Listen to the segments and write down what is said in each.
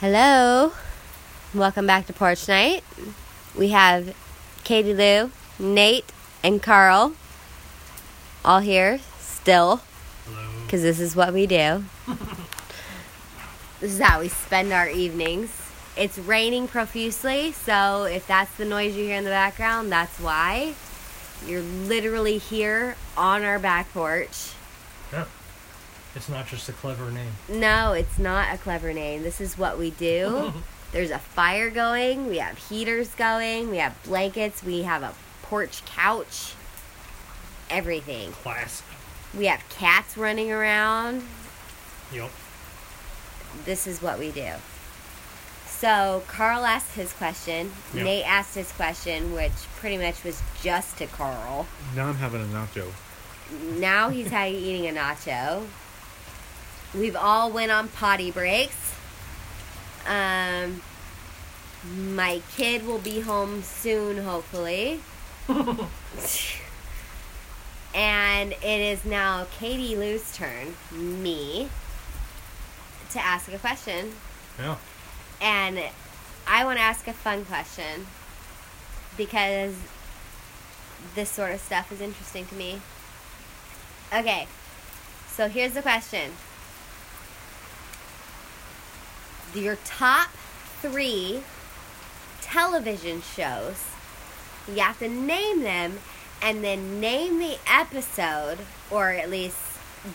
Hello. Welcome back to Porch Night. We have Katie Lou, Nate, and Carl all here still because this is what we do. this is how we spend our evenings. It's raining profusely, so if that's the noise you hear in the background, that's why. You're literally here on our back porch. Yeah. It's not just a clever name. No, it's not a clever name. This is what we do. There's a fire going. We have heaters going. We have blankets. We have a porch couch. Everything. Class. We have cats running around. Yup. This is what we do. So, Carl asked his question. Yeah. Nate asked his question, which pretty much was just to Carl. Now I'm having a nacho. Now he's eating a nacho. We've all went on potty breaks. Um, my kid will be home soon, hopefully. and it is now Katie Lou's turn, me, to ask a question. Yeah. And I want to ask a fun question because this sort of stuff is interesting to me. Okay, so here's the question Your top three television shows, you have to name them and then name the episode, or at least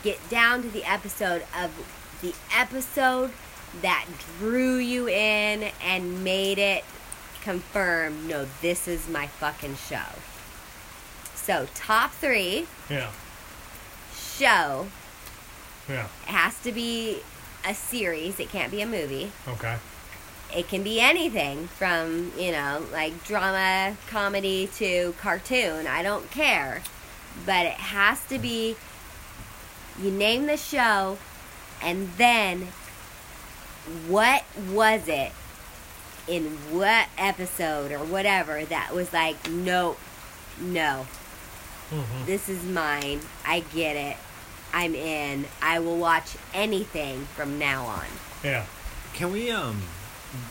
get down to the episode of the episode that drew you in and made it confirm no, this is my fucking show. So, top three Yeah. show. Yeah. It has to be a series, it can't be a movie. Okay. It can be anything from, you know, like drama, comedy to cartoon. I don't care. But it has to be you name the show and then what was it in what episode or whatever that was like, nope, no, hmm this is mine. I get it. I'm in. I will watch anything from now on. Yeah. Can we um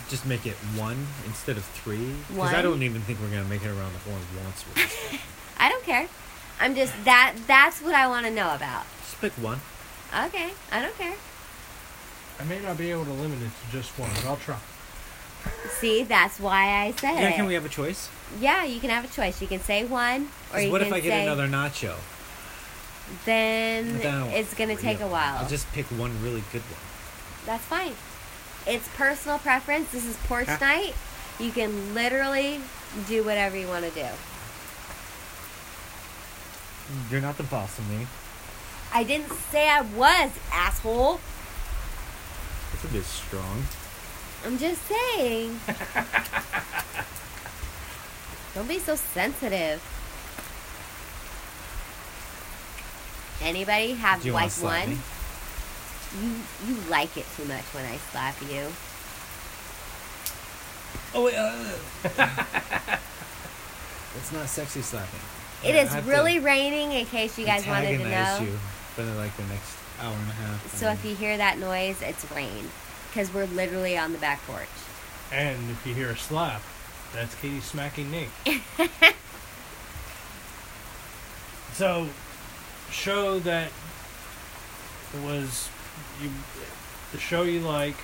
just make it one instead of three? Because One? I don't even think we're gonna make it around the horn once. With this. I don't care. I'm just that that's what I want to know about. just pick one. Okay, I don't care. I may not be able to limit it to just one, but I'll try. See, that's why I said Yeah, it. can we have a choice? yeah, you can have a choice. You can say one, or 'Cause you what can if I get say. another nacho? Then it's gonna take yeah, a while. I'll just pick one really good one. That's fine. It's personal preference. This is porch night. You can literally do whatever you want to do. You're not the boss of me. I didn't say I was, asshole. It's a bit strong. I'm just saying. Don't be so sensitive. Anybody have Do you like slap one? me? You you like it too much when I slap you. Oh wait. Uh, it's not sexy slapping. It I is really raining in case you guys wanted to know. you for like the next hour and a half. So if you hear that noise, it's rain because we're literally on the back porch. And if you hear a slap, that's Katie smacking Nick. so, show that was you, the show you like,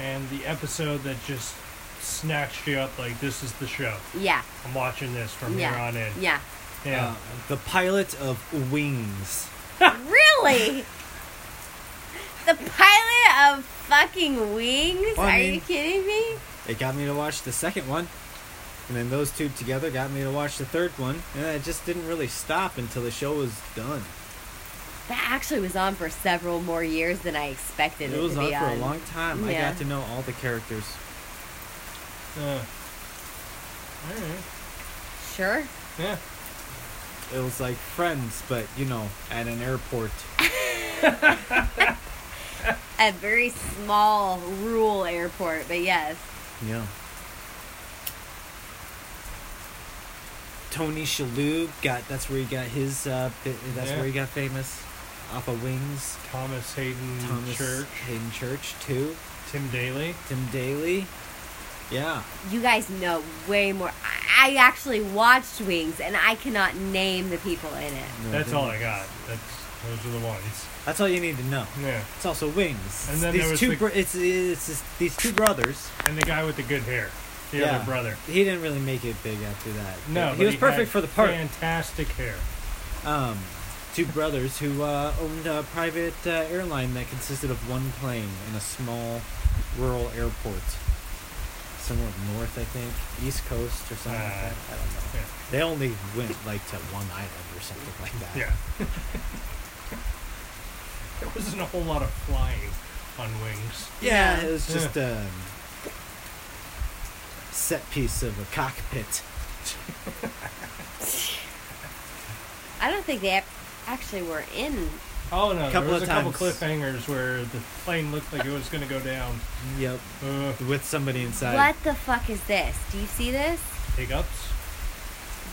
and the episode that just snatched you up. Like this is the show. Yeah, I'm watching this from yeah, here on in. yeah. Yeah. Uh, the pilot of Wings. really? The pilot of fucking Wings? Well, I Are mean- you kidding me? It got me to watch the second one. And then those two together got me to watch the third one. And it just didn't really stop until the show was done. That actually was on for several more years than I expected it, It was to on be for on. a long time. I got to know all the characters. Uh, all right. Sure. Yeah. It was like Friends, but you know, at an airport. A very small rural airport, but yes. Yeah. Tony Shalhoub got that's where he got his uh, that's Yeah. where he got famous. Off of Wings. Thomas Haden Thomas Church, Haden Church too. Tim Daly. Tim Daly. Yeah. You guys know way more. I I actually watched Wings, and I cannot name the people in it. No, That's all I got. That's those are the ones. That's all you need to know. Yeah, It's also Wings. And then these there was two. the- bro- it's it's just these two brothers. and the guy with the good hair, the Yeah. other brother. He didn't really make it big after that. No, he but was perfect had for the part. Fantastic hair. Um, two brothers who uh, owned a private uh, airline that consisted of one plane in a small rural airport. Somewhere north, I think, East Coast or something like Uh, that. I don't know. yeah. They only went like to one island or something like that. Yeah. there wasn't a whole lot of flying on wings. Yeah, Yeah. it was just a set piece of a cockpit. I don't think they ac- actually were in. Oh no, Couple there was of a couple cliffhangers where the plane looked like it was going to go down. Yep, Uh, with somebody inside. What the fuck is this? Do you see this? hiccups.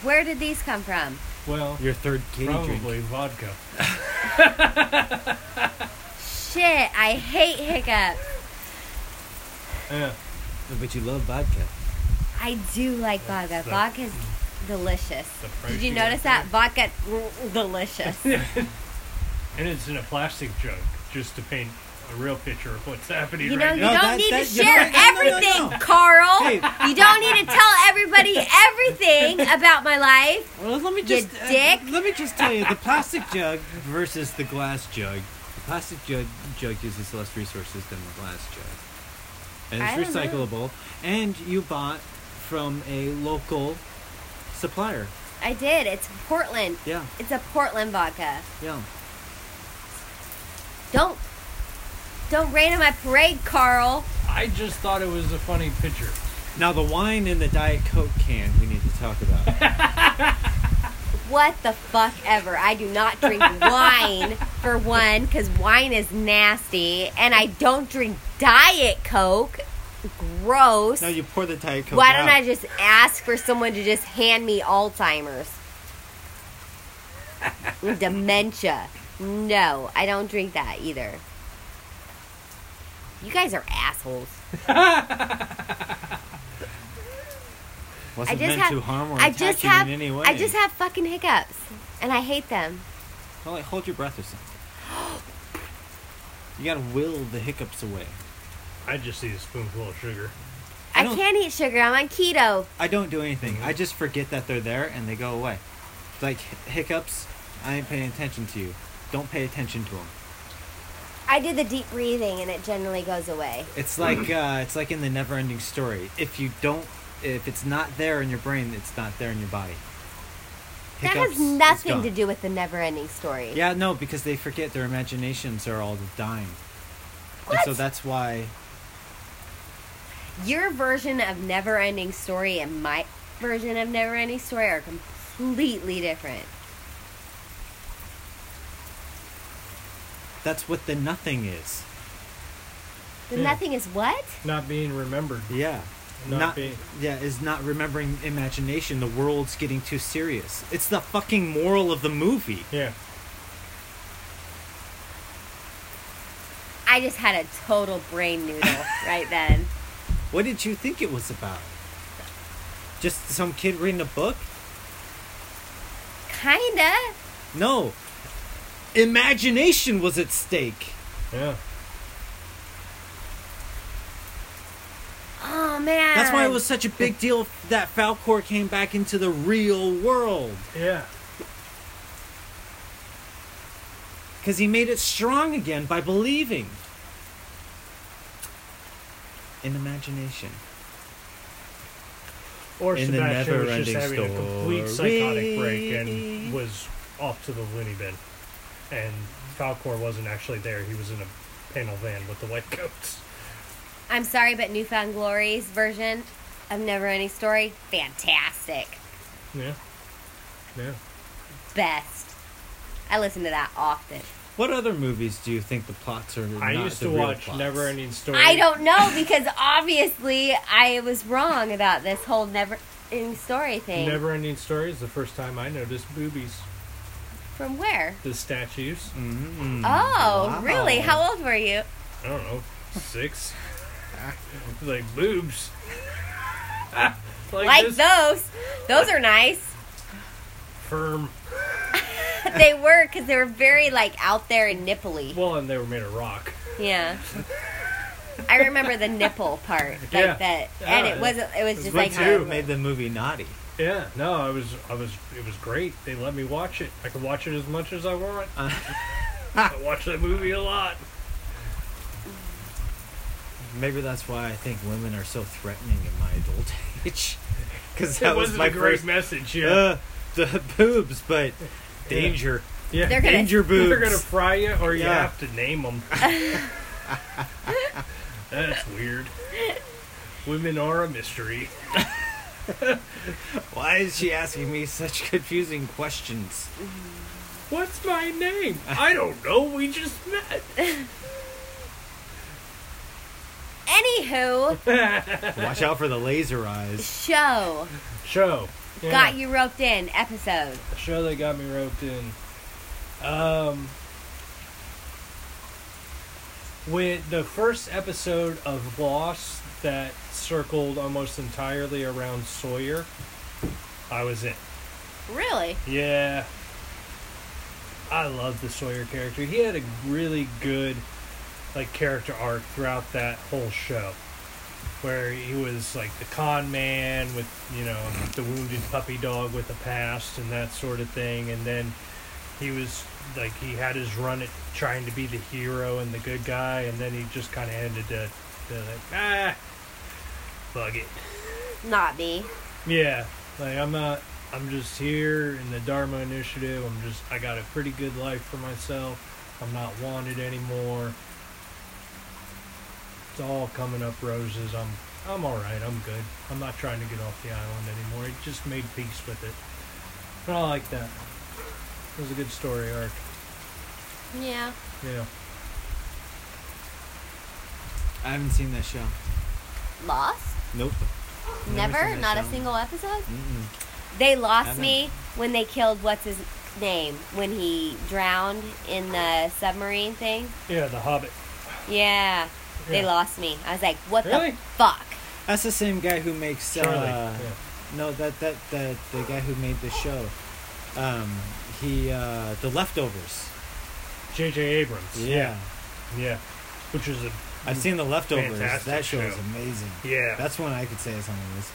Where did these come from? Well, Your third kitty drink. probably vodka. Shit, I hate hiccups. Yeah. But you love vodka. I do like vodka. That's the- Vodka's delicious. Did you you notice that? Vodka, mm, delicious. And it's in a plastic jug, just to paint a real picture of what's happening You know, right you No, don't that- need that- to you share what? No, no, no, everything, no. Carl. Hey. You don't need to tell everybody everything about my life. Well, let me You just uh, let me just tell you the plastic jug versus the glass jug. The plastic jug jug uses less resources than the glass jug, and it's don't know. recyclable. And you bought from a local supplier. I did. It's Portland. Yeah, It's a Portland vodka. yeah. Don't don't rain on my parade, Carl. I just thought it was a funny picture. Now the wine in the Diet Coke can we need to talk about. What the fuck ever. I do not drink wine for one cuz wine is nasty and I don't drink diet coke. Gross. no, you pour the Diet Coke. Why don't out. I just ask for someone to just hand me Alzheimer's? Dementia. No, I don't drink that either. You guys are assholes. Wasn't I just meant have- to harm or I just you have in any way. I just have fucking hiccups and I hate them. Well, like, hold your breath or something. You gotta will the hiccups away. I just eat a spoonful of sugar. I I, can't eat sugar. I'm on keto. I don't do anything. I just forget that they're there and they go away. Like hiccups, I ain't paying attention to you. Don't pay attention to them. I do the deep breathing and it generally goes away. It's like uh, it's like in the never-ending story. If you don't, if it's not there in your brain, it's not there in your body. that has nothing to do with the never ending story. Yeah, no, because they forget their imaginations are all dying. And so that's why. Your version of never ending story and my version of never ending story are completely different. That's what the nothing is. The Yeah. nothing is what? Not being remembered. Yeah. Not being- yeah, is not remembering imagination. The world's getting too serious. It's the fucking moral of the movie. Yeah. I just had a total brain noodle right then. What did you think it was about? Just some kid reading a book? Kinda. No. Imagination was at stake. Yeah. Oh man. That's why it was such a big deal that Falkor came back into the real world. Yeah. Because he made it strong again by believing in imagination. Or In the Sebastian was just never-ending having a complete psychotic break and was off to the loony bin. And Falkor wasn't actually there. He was in a panel van with the white coats. I'm sorry, but New Found Glory's version of Never Ending Story, fantastic. Yeah. Yeah. Best. I listen to that often. What other movies do you think the plots are? I not used the to real watch plots? Never Ending Story. I don't know because obviously I was wrong about this whole Never Ending Story thing. Never Ending Story is the first time I noticed boobies. From where? The statues. Mm-hmm. Oh, really? How old were you? I don't know, six. like boobs. like, Like this those. Those are nice. firm. they were because they were very like out there and nipply. Well, and they were made of rock. Yeah. I remember the nipple part, like Yeah. that, and Yeah, it wasn't. It was just like too made the movie naughty? Yeah, no, I was, I was, it was great. They let me watch it. I could watch it as much as I want. Uh, I watch that movie a lot. maybe that's why I think women are so threatening in my adult age. Because that was wasn't my a great first. message. Yeah, Uh, the boobs, but danger. yeah. They're gonna- Danger boobs. They're gonna fry you, or you Yeah. have to name them. That's weird. Women are a mystery. Why is she asking me such confusing questions? What's my name? I don't know. We just met. Anywho, Watch out for the laser eyes. show Show. Yeah. got you roped in. Episode. Show that got me roped in. Um, when the first episode of Lost that circled almost entirely around Sawyer, I was in. Really? Yeah. I love the Sawyer character. He had a really good like character arc throughout that whole show. Where he was like the con man with, you know, the wounded puppy dog with a past and that sort of thing and then he was like he had his run at trying to be the hero and the good guy and then he just kinda ended to, to like, ah fuck it. Not me. Yeah, like I'm not. I'm just here in the Dharma Initiative. I'm just. I got a pretty good life for myself. I'm not wanted anymore. It's all coming up roses. I'm. I'm all right. I'm good. I'm not trying to get off the island anymore. It just made peace with it. And I like that. It was a good story arc. Yeah. Yeah. I haven't seen that show. Lost? Nope. Never? seen that Not a single episode? Mm-mm. They lost me when they killed what's his name when he drowned in the submarine thing. Yeah, The Hobbit. Yeah, they lost me. I was like, what Really? the fuck? That's the same guy who makes. Uh, yeah. No, that that that the guy who made the show. Um, he uh, the leftovers. J.J. Abrams. Yeah. Yeah. Which is a. I've seen the leftovers. That show, is amazing. Yeah. That's one I could say is on the list.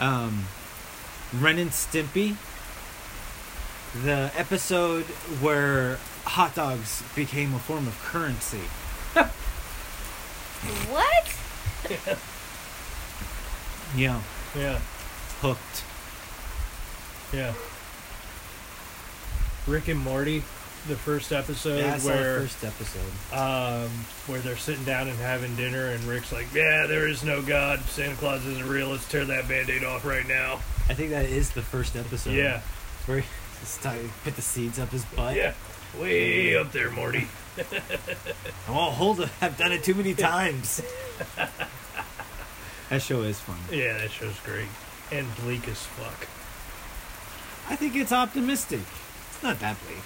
Um, Ren and Stimpy. The episode where hot dogs became a form of currency. What? Yeah, yeah. hooked. Yeah. Rick and Morty, the first episode Yeah, I saw the where first episode. um where they're sitting down and having dinner and Rick's like, Yeah, there is no God. Santa Claus isn't real. Let's tear that band aid off right now. I think that is the first episode. yeah. where he started, put the seeds up his butt. Yeah. Way up there, Morty. I won't hold it. I've done it too many times. that show is fun. Yeah, that show's great. And bleak as fuck. I think it's optimistic. It's not that bleak.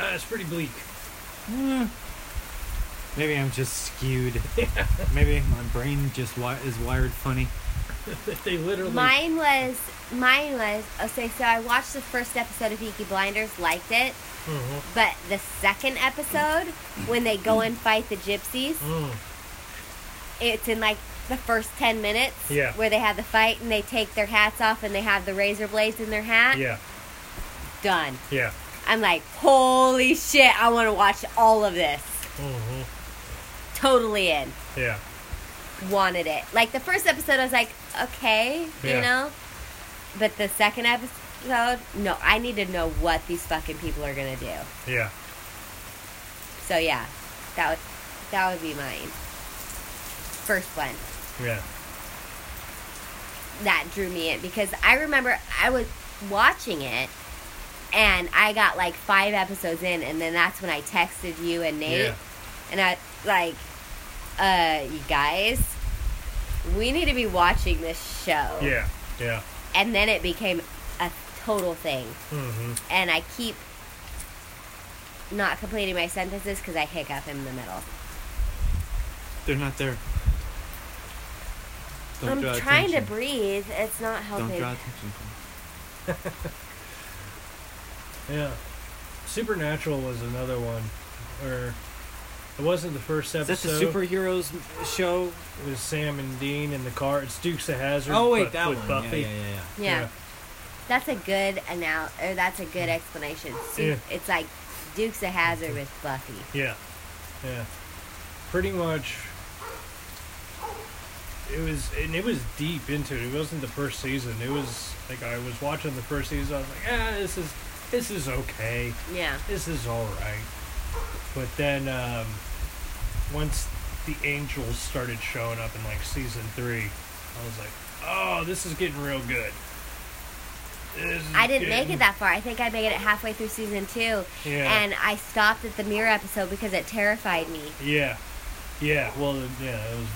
Uh, it's pretty bleak. Eh, Maybe I'm just skewed. Maybe my brain just wi- is wired funny. they literally Mine was, mine was, okay, so I watched the first episode of Peaky Blinders, liked it, Mhm. but the second episode, when they go and fight the gypsies, Mm. it's in like the first 10 minutes Yeah. where they have the fight and they take their hats off and they have the razor blades in their hat. Yeah. Done. Yeah. I'm like, holy shit, I want to watch all of this. hmm Totally in. Yeah. Wanted it. Like the first episode, I was like, okay, Yeah. you know? But the second episode, no, I need to know what these fucking people are going to do. Yeah. So yeah, that would, that would be mine. First one. Yeah. that drew me in because I remember I was watching it and I got like five episodes in and then that's when I texted you and Nate Yeah. and I like uh you guys we need to be watching this show Yeah. Yeah. and then it became a total thing. Mm-hmm. And I keep not completing my sentences because I hiccup in the middle. They're not there. Don't I'm draw trying attention. to breathe. It's not helping. Don't helping. draw attention. to them. Yeah. Supernatural was another one where it wasn't the first Is episode. that the superheroes show? It was Sam and Dean in the car. It's Dukes of Hazzard. Oh wait, but that with one. Buffy. Yeah, yeah, yeah. yeah. Yeah. That's a good anal- or that's a good explanation. Su- Yeah. It's like Dukes of Hazzard with Buffy. Yeah, yeah. Pretty much. It was, and it was deep into it. It wasn't the first season. It was like I was watching the first season. I was like, ah, this is, this is okay. Yeah. This is all right. But then, um, once the angels started showing up in like season three, I was like, oh, this is getting real good. I didn't make it that far. I think I made it halfway through season two, Yeah. and I stopped at the mirror episode because it terrified me. Yeah, yeah. Well, yeah. It was,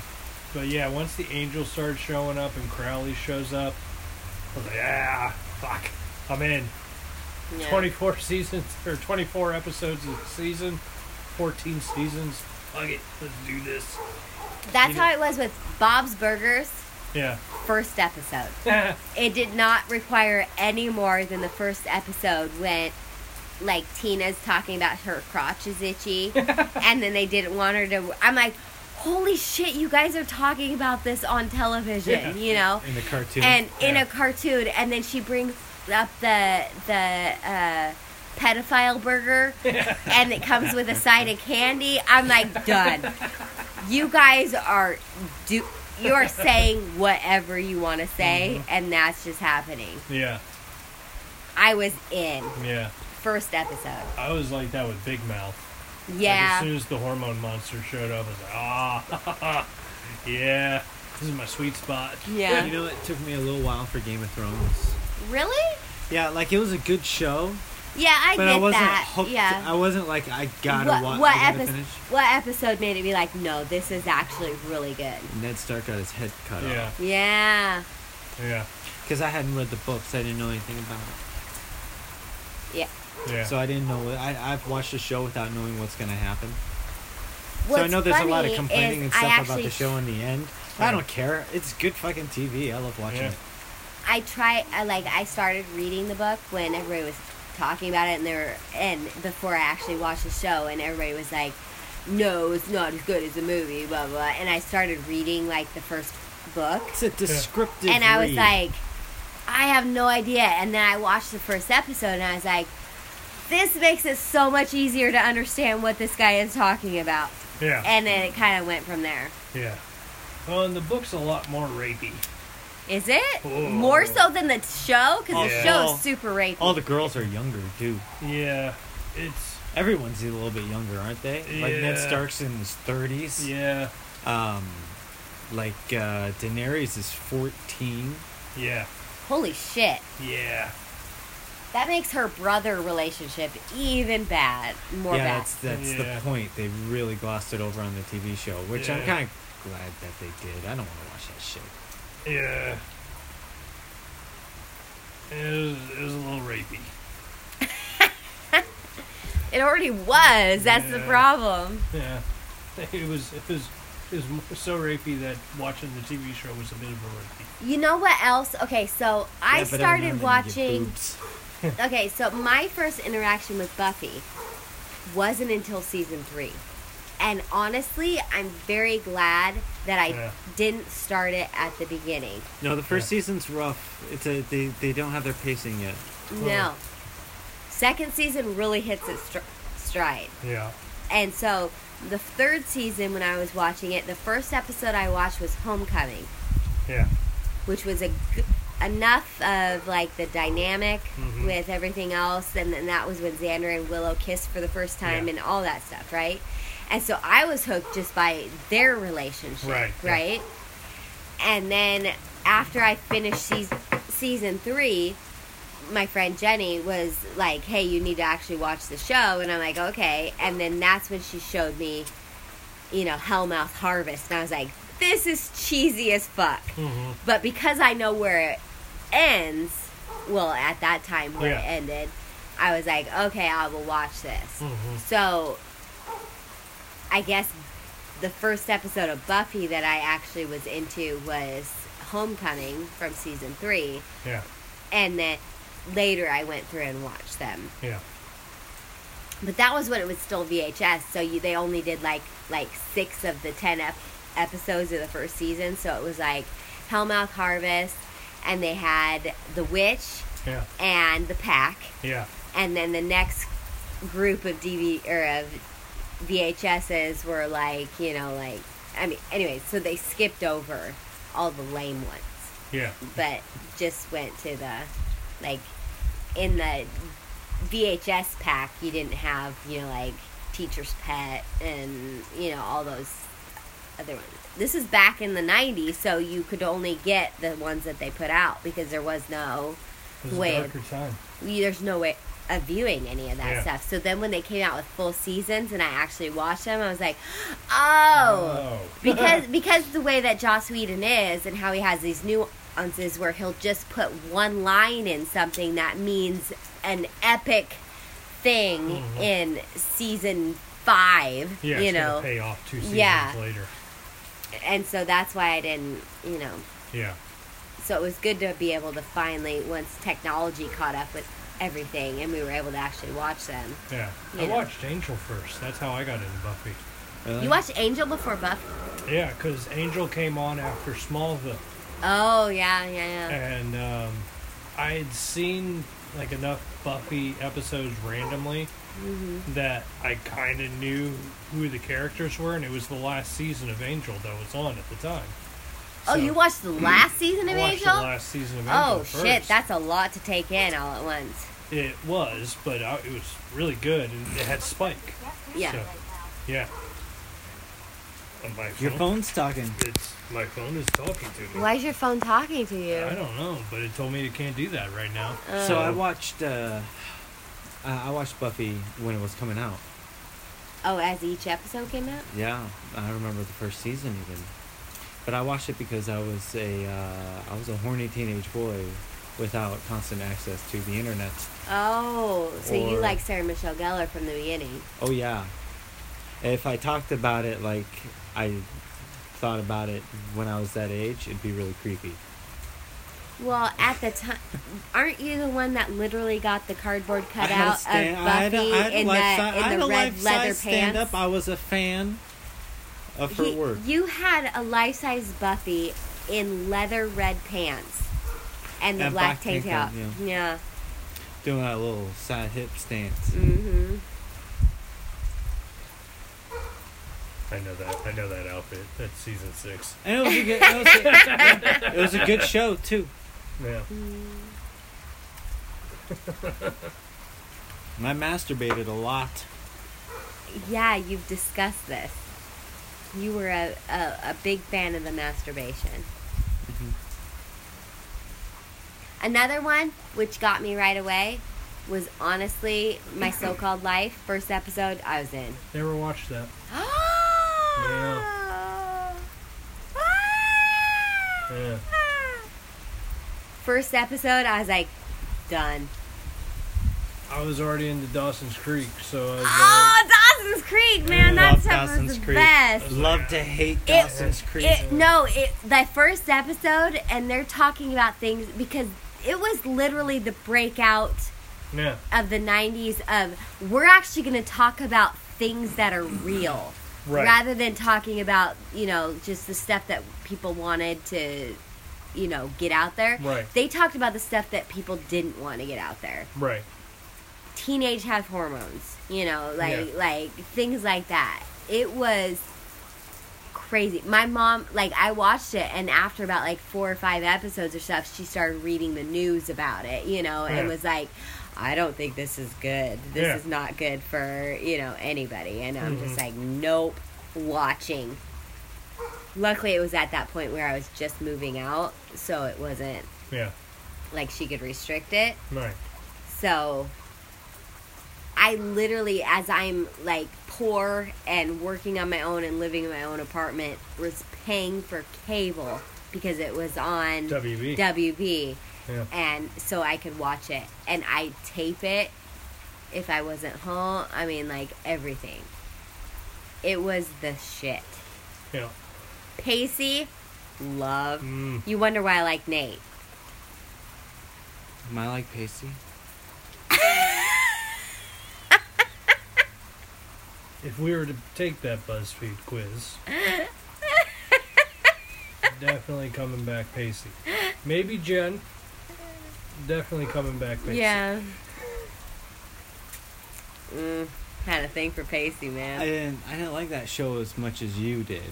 but yeah, once the angels started showing up and Crowley shows up, I was like, ah, fuck, I'm in. Yeah. 24 seasons or 24 episodes a season, 14 seasons. Fuck it, let's do this. That's You how it was with Bob's Burgers Yeah. first episode. It did not require any more than the first episode when like Tina's talking about her crotch is itchy and then they didn't want her to I'm like, Holy shit, you guys are talking about this on television, Yeah. you know? In the cartoon. And in a cartoon and then she brings up the the uh pedophile burger and it comes with a side of candy. I'm like, done. You guys are do you're saying whatever you want to say, and that's just happening. yeah, I was in yeah. first episode. I was like that with Big Mouth. Like, as soon as the hormone monster showed up, I was like, ah, yeah, this is my sweet spot. yeah. You know, it took me a little while for Game of Thrones. Really? Yeah, like it was a good show, Yeah, I but get I wasn't that. hooked. Yeah. I wasn't like I gotta what watch. what, I gotta finish. what episode made it be like, no, this is actually really good? Ned Stark got his head cut Yeah, off Yeah. yeah, because I hadn't read the books. I didn't know anything about it, Yeah. yeah. so I didn't know. I I've watched the show without knowing what's gonna happen. What's so I know there's a lot of funny complaining and I stuff about the show in the end. Yeah. I don't care. It's good fucking TV. I love watching Yeah. it. I try I like I started reading the book when everybody was talking about it and they were and before I actually watched the show and everybody was like, No, it's not as good as the movie, blah blah and I started reading like the first book It's a descriptive. and I was read. like, I have no idea and then I watched the first episode and I was like, This makes it so much easier to understand what this guy is talking about. yeah, And then it kinda went from there. yeah. Well, and the book's a lot more rapey. Is it? Oh. More so than the show? Because Yeah. the show's Well, super rapey. all the girls are younger too. Yeah, it's Everyone's a little bit younger, aren't they? Like Ned Yeah. Stark's in his thirties. yeah, Um, like uh, Daenerys is fourteen. yeah, Holy shit. yeah. That makes her brother relationship even bad, more yeah, bad. that's that's Yeah. the point. They really glossed it over on the TV show, which I'm Yeah. kind of glad that they did. I don't want to watch that shit. Yeah. It was, it was a little rapey. It already was. That's the problem. Yeah. It was it was it was so rapey that watching the TV show was a bit of a rapey. You know what else? Okay, so I Yeah, but every now started and then you get watching. Okay, so my first interaction with Buffy wasn't until season three. And honestly, I'm very glad that I Yeah. didn't start it at the beginning. No, the first Yeah. season's rough. It's a they they don't have their pacing yet. No. Second season really hits its str- stride. Yeah. And so the third season, when I was watching it, the first episode I watched was Homecoming, Yeah. which was a g- enough of like the dynamic Mhm. with everything else, and then that was when Xander and Willow kissed for the first time Yeah. and all that stuff, right? And so I was hooked just by their relationship, Right, yeah. And then after I finished season season three, my friend Jenny was like, "Hey, you need to actually watch the show," and I'm like, "Okay." And then that's when she showed me, you know, Hellmouth Harvest, and I was like, "This is cheesy as fuck." Mm-hmm. But because I know where it ends, well, at that time where Yeah. it ended, I was like, okay, I will watch this. Mhm. So, I guess the first episode of Buffy that I actually was into was Homecoming from season three, Yeah. and then later I went through and watched them. Yeah. But that was when it was still VHS, so you, they only did like like six of the ten ep- episodes of the first season. So it was like Hellmouth Harvest, and they had The Witch Yeah. and The Pack, Yeah. and then the next group of DV or of VHSs were like you know like I mean anyway, so they skipped over all the lame ones, Yeah. but just went to the like in the VHS pack. You didn't have you know like Teacher's Pet and you know all those other ones. This is back in the '90s, so you could only get the ones that they put out because there was no way. was Wait. darker time. there's no way of viewing any of that Yeah. stuff. So then when they came out with full seasons and I actually watched them, I was like, oh, because because the way that Joss Whedon is and how he has these nuances where he'll just put one line in something that means an epic thing Mhm. in season five. yeah, you know, pay off two seasons Yeah. later. and so that's why I didn't, you know. Yeah. So it was good to be able to finally, once technology caught up with everything, and we were able to actually watch them. Yeah. I know. watched Angel first. That's how I got into Buffy. Really? You watched Angel before Buffy? Yeah, because Angel came on after Smallville. Oh yeah, yeah, yeah. and um, I had seen like enough Buffy episodes randomly Mm-hmm. that I kind of knew who the characters were, and it was the last season of Angel that was on at the time. Oh, you watched the last season I of watched Angel? the last season of Angel oh first. shit, that's a lot to take in all at once. it was, but I, it was really good, and it had Spike. Yeah. So, yeah. On my Your phone's talking. It's my phone is talking to me. Why is your phone talking to you? I don't know, but it told me it can't do that right now. Uh, So I watched. Uh, uh, I watched Buffy when it was coming out. oh, as each episode came out. Yeah, I remember the first season even. But I watched it because I was a uh, I was a horny teenage boy without constant access to the internet. Oh, so you Or- like Sarah Michelle Gellar from the beginning? Oh yeah. If I talked about it like I thought about it when I was that age, it'd be really creepy. Well, at the time, aren't you the one that literally got the cardboard I had a cutout stand- of I had Buffy I had in the in the red leather stand pants? up. I was a fan of her He- work. You had a life size Buffy in leather red pants and the And black black tank tank top, top. yeah. Yeah. Doing that little side hip stance. Mm-hmm. I know that. I know that outfit. That's season six. And it was a good. It was a, it was a good show too. Yeah. I masturbated a lot. Yeah, you've discussed this. You were a, a, a big fan of the masturbation. Mhm. Another one, which got me right away, was honestly my so called life. First episode, I was in. Never watched that. Ah! Yeah. First episode, I was like, done. I was already into Dawson's Creek, so I was Oh, Dawson's Creek, man, that stuff was the best. Love to hate Dawson's Creek. It, no, it the first episode, and they're talking about things because it was literally the breakout yeah, of the '90s. Of we're actually going to talk about things that are real, right. rather than talking about you know just the stuff that people wanted to, you know, get out there. Right. They talked about the stuff that people didn't want to get out there. Right. Teenage have hormones, you know, like Yeah. like things like that. It was crazy. My mom, like, I watched it, and after about like four or five episodes or stuff, she started reading the news about it, you know, and was like, I don't think this is good. This Yeah. is not good for, you know, anybody. And I'm just Mhm. like, nope, watching. Luckily, it was at that point where I was just moving out, so it wasn't Yeah. like she could restrict it. Right. So I literally, as I'm like poor and working on my own and living in my own apartment, was paying for cable because it was on WB. WB. Yeah. and so I could watch it. And I tape it if I wasn't home. I mean, like everything. It was the shit. Yeah. Pacey, love. Mm. You wonder why I like Nate. Am I like Pacey? If we were to take that BuzzFeed quiz, definitely coming back Pacey. Maybe Jen. Definitely coming back Pacey. Yeah. Mm, had a thing for Pacey, I man. didn't. I didn't like that show as much as you did.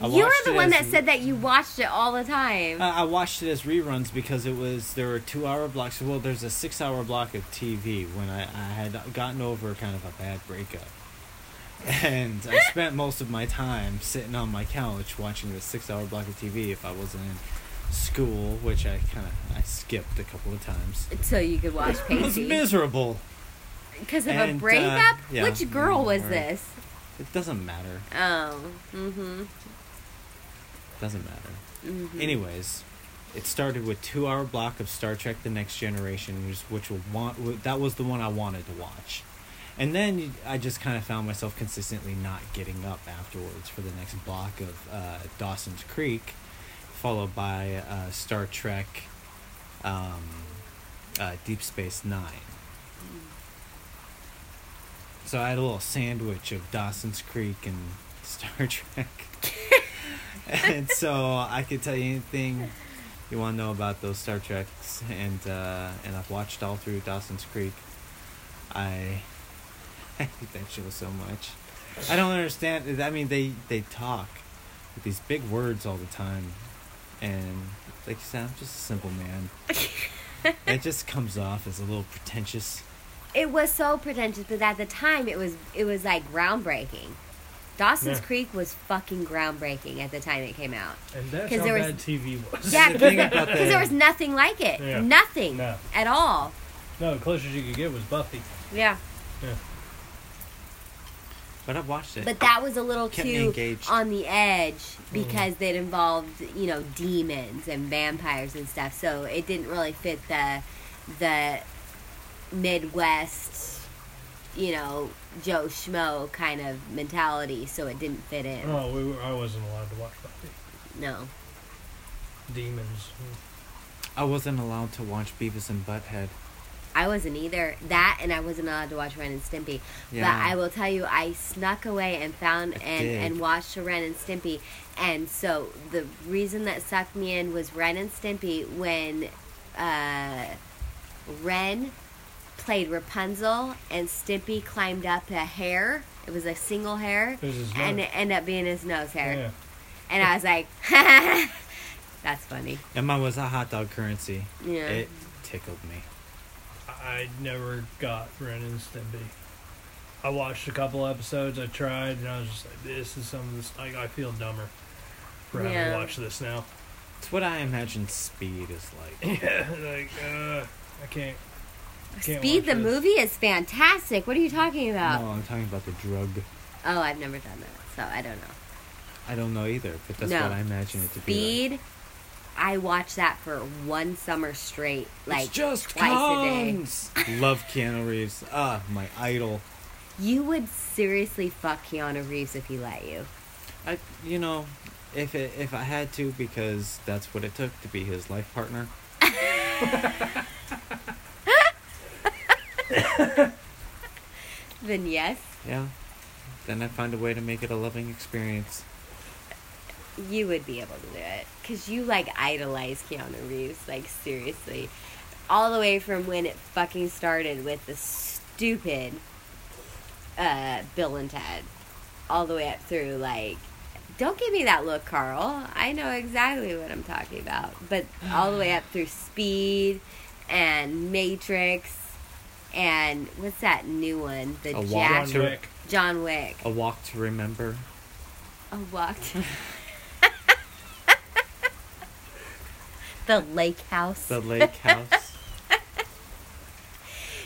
I you were the one that said that you watched it all the time. I I watched it as reruns because it was there were two hour blocks. Well, there's a six hour block of TV when I, I had gotten over kind of a bad breakup, and I spent most of my time sitting on my couch watching this six hour block of TV. If I wasn't in school, which I kind of I skipped a couple of times. so you could watch It was miserable. Because of a and, uh, breakup? yeah. Which girl was this? It doesn't matter. Oh. Mm-hmm. Doesn't matter. mm-hmm. Anyways, it started with two hour block of Star Trek: The Next Generation, which, which will want that was the one I wanted to watch, and then I just kind of found myself consistently not getting up afterwards for the next block of uh, Dawson's Creek, followed by uh, Star Trek, um, uh, Deep Space Nine. So I had a little sandwich of Dawson's Creek and Star Trek. and so I could tell you anything you want to know about those Star Treks, and uh, and I've watched all through Dawson's Creek. I I hate that show so much. I don't understand. I mean, they they talk with these big words all the time, and like you said, I'm just a simple man. it just comes off as a little pretentious. It was so pretentious, but at the time it was it was like groundbreaking. Dawson's Yeah. Creek was fucking groundbreaking at the time it came out. And that's 'Cause how there was- bad TV was. Yeah, because thing about the- there was nothing like it. Yeah. Nothing No. at all. No, the closest you could get was Buffy. Yeah. Yeah. But I've watched it. But that was a little Kept too on the edge mm. because it involved, you know, demons and vampires and stuff. So it didn't really fit the the Midwest, you know, Joe Schmo kind of mentality. So it didn't fit in. Oh, we were, I wasn't allowed to watch Buffy. No. Demons. I wasn't allowed to watch Beavis and Butthead. I wasn't either. That and I wasn't allowed to watch Ren and Stimpy. Yeah. But I will tell you, I snuck away and found and, and watched Ren and Stimpy. And so the reason that sucked me in was Ren and Stimpy when uh, Ren played Rapunzel and Stimpy climbed up a hair. It was a single hair. It was his And it ended up being his nose hair. Yeah. And I was like, that's funny. And mine was a hot dog currency. Yeah. It tickled me. I never got Ren and Stimpy. I watched a couple episodes. I tried, and I was just like, "This is some of this. Like, I feel dumber for having Yeah. to watch this now." It's what I imagine speed is like. Yeah, like, uh, I can't. can't Speed watch the this. movie is fantastic. What are you talking about? No, I'm talking about the drug. Oh, I've never done that, so I don't know. I don't know either, but that's No. what I imagine it to be. Speed, I watched that for one summer straight, Like. like It's just twice a day. Love Keanu Reeves. Ah, my idol. You would seriously fuck Keanu Reeves if he let you. I, you know, if it, if I had to, because that's what it took to be his life partner. Then yes, Yeah. Then I'd find a way to make it a loving experience. You would be able to do it because you like idolize Keanu Reeves, like seriously, all the way from when it fucking started with the stupid uh, Bill and Ted, all the way up through like. Don't give me that look, Carl. I know exactly what I'm talking about. But all the way up through Speed and Matrix and what's that new one? The A walk Jack John Wick. John Wick. A walk to remember. A walk to the lake house. The lake house.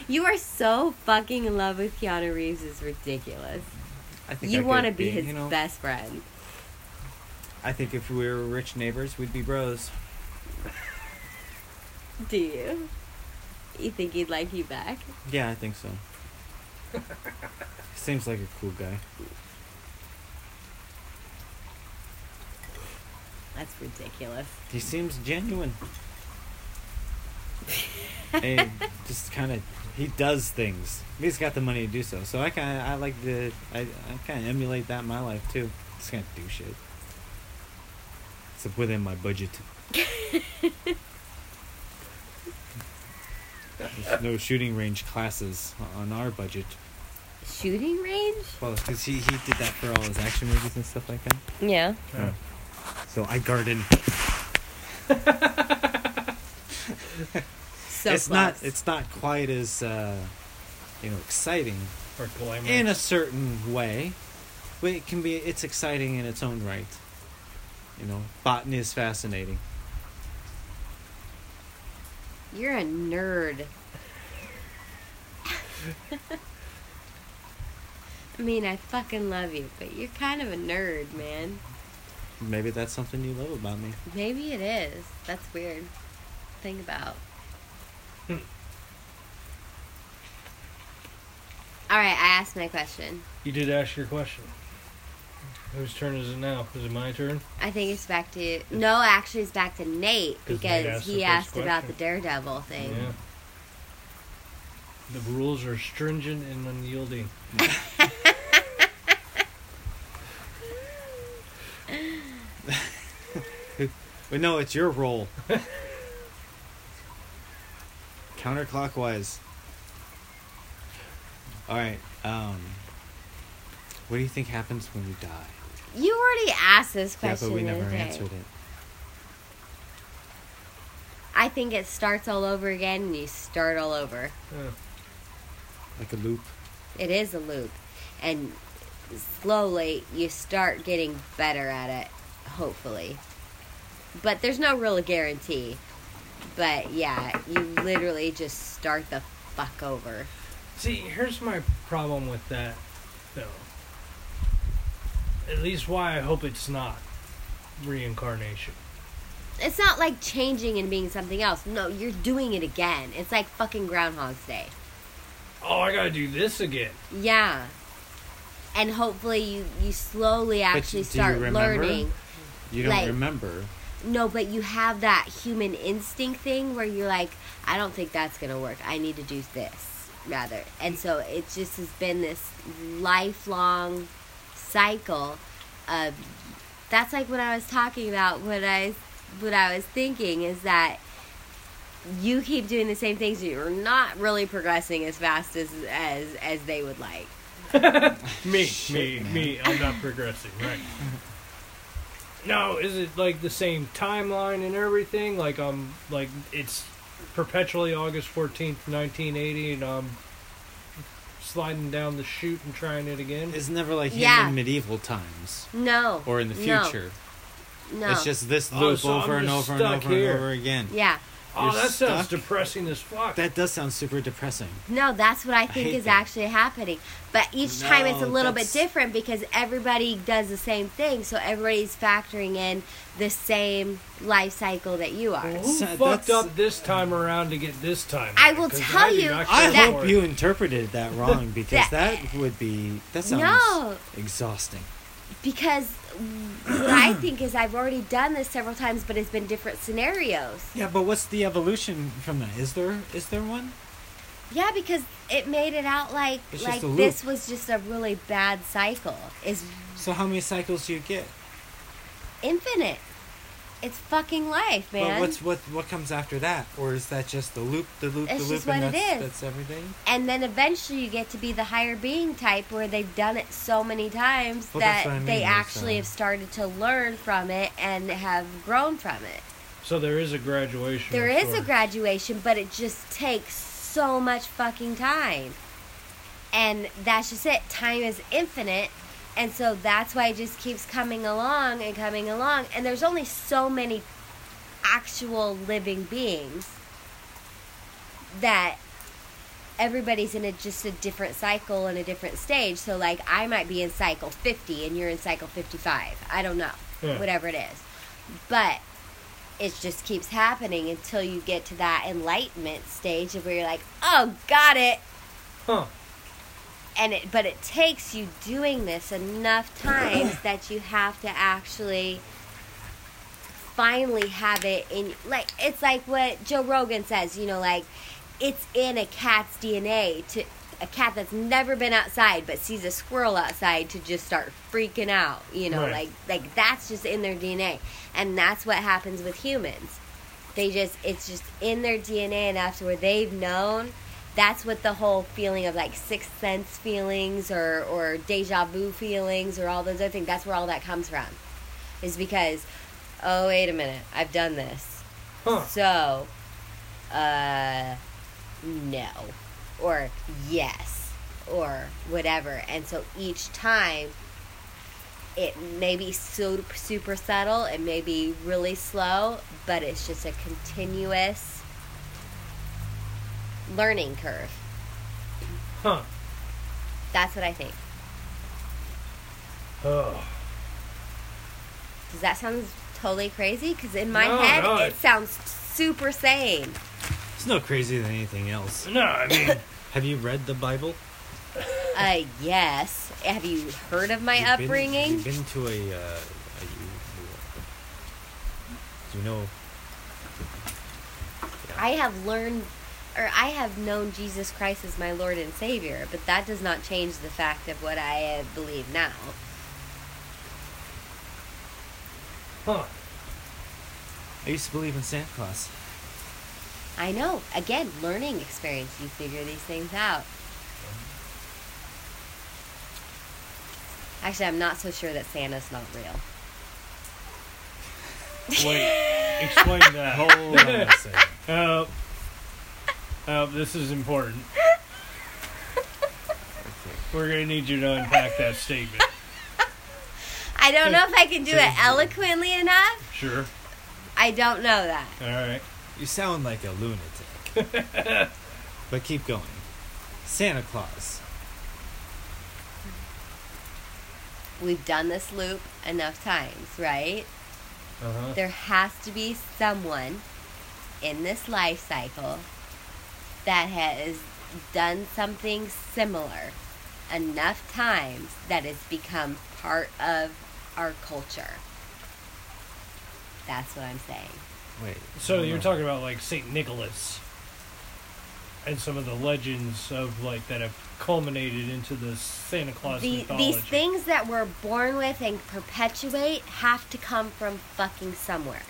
You are so fucking in love with Keanu Reeves. It's ridiculous. I think You want to could be his you know, best friend. I think if we were rich neighbors, we'd be bros. Do you? You think he'd like you back? Yeah, I think so. He seems like a cool guy. That's ridiculous. He seems genuine. and just kind of he does things. He's got the money to do so. So I kind of I like to I, I kind of emulate that in my life too. Just kind of do shit. It's within my budget. There's no shooting range classes on our budget. Shooting range? Well, because he, he did that for all his action movies and stuff like that. Yeah. Yeah. So I garden. So it's close. not it's not quite as uh, you know exciting Or glamorous. in a certain way, but it can be it's exciting in its own right. You know, botany is fascinating. You're a nerd. I mean, I fucking love you, but you're kind of a nerd, man. Maybe that's something you love about me. Maybe it is. That's weird. Think about. Hmm. All right, I asked my question. You did ask your question. Whose turn is it now? Is it my turn? I think it's back to no, actually, it's back to Nate because asked he first asked about the. Daredevil thing. Yeah. The rules are stringent and unyielding. But no, it's your role. Counterclockwise. All right. Um, what do you think happens when you die? You already asked this question. Yeah, but we never answered it. I think it starts all over again, and you start all over. Yeah. Like a loop. It is a loop, and slowly you start getting better at it. Hopefully, but there's no real guarantee. But yeah, you literally just start the fuck over. See, here's my problem with that, though. At least why I hope it's not reincarnation. It's not like changing and being something else. No, you're doing it again. It's like fucking Groundhog's Day. Oh, I gotta do this again. Yeah. And hopefully you you slowly actually do you start remember? learning. You don't Like- remember. No, but you have that human instinct thing where you're like, I don't think that's gonna work. I need to do this rather. And so it just has been this lifelong cycle of that's like what I was talking about when I what I was thinking is that you keep doing the same things and you're not really progressing as fast as as as they would like. Me, me, me. I'm not progressing, right? No, is it like the same timeline and everything? Like I'm like it's perpetually August fourteenth, nineteen eighty, and I'm sliding down the chute and trying it again. It's never like him Yeah. in medieval times No. or in the no, future. No. It's just this Oh, loop so I'm over and just over and stuck over here. and over again. yeah. Oh, you're that sounds depressing as fuck. That does sound super depressing. No, that's what I think hate is that. actually happening. But each time it's a No, little bit different because everybody does the same thing. So everybody's factoring in the same life cycle that you are. Well, who So fucked up this time around to get this time? I right? will 'Cause tell I you I care that- for hope you interpreted that wrong because That- that would be that sounds No. exhausting. Because what I think is I've already done this several times, but it's been different scenarios. Yeah, but what's the evolution from that? Is there is there one? Yeah, because it made it out like It's like this was just a really bad cycle. Is So how many cycles do you get? infinite. It's fucking life, man. But what's what what comes after that, or is that just the loop, the loop, It's the loop, just what and that's, is. that's everything? and then eventually you get to be the higher being type where they've done it so many times Well, that I they mean, is, actually uh, have started to learn from it and have grown from it. So there is a graduation. There is of a graduation, but it just takes so much fucking time. And that's just it. Time is infinite. And so that's why it just keeps coming along and coming along. And there's only so many actual living beings that everybody's in a just a different cycle and a different stage. So like I might be in cycle 50 and you're in cycle 55. I don't know. Yeah. Whatever it is. But it just keeps happening until you get to that enlightenment stage of where you're like, oh, got it. Huh. And it, but it takes you doing this enough times that you have to actually finally have it in like it's like what Joe Rogan says, you know, like it's in a cat's DNA to a cat that's never been outside but sees a squirrel outside to just start freaking out, you know, Right. like like that's just in their DNA. And that's what happens with humans. They just it's just in their DNA enough to where they've known that's what the whole feeling of like sixth sense feelings or or deja vu feelings or all those other things that's where all that comes from is because oh wait a minute i've done this Huh. so uh no or yes or whatever and so each time it may be so super subtle it may be really slow but it's just a continuous learning curve Huh. that's what i think Oh. does that sound totally crazy because in my No, head no, it it- sounds super sane It's no crazier than anything else. No, I mean, Have you read the Bible? uh yes have you heard of my You've been- upbringing you've been to a, uh, a you, you know. Yeah. I have learned, or I have known Jesus Christ as my Lord and Savior, but that does not change the fact of what I uh, believe now. huh. I used to believe in Santa Claus. I know. Again, learning experience. You figure these things out. Actually, I'm not so sure that Santa's not real. Wait, explain that. Hold on a second. Uh, uh, this is important. We're gonna need you to unpack that statement. I don't know if I can do it eloquently enough. Sure. I don't know that. All right. You sound like a lunatic. but keep going. Santa Claus. We've done this loop enough times, right? Uh huh. there has to be someone in this life cycle that has done something similar enough times that it's become part of our culture. That's what I'm saying. Wait. So you're talking about like Saint Nicholas and some of the legends of like that have culminated into the Santa Claus The, mythology. these things that we're born with and perpetuate have to come from fucking somewhere.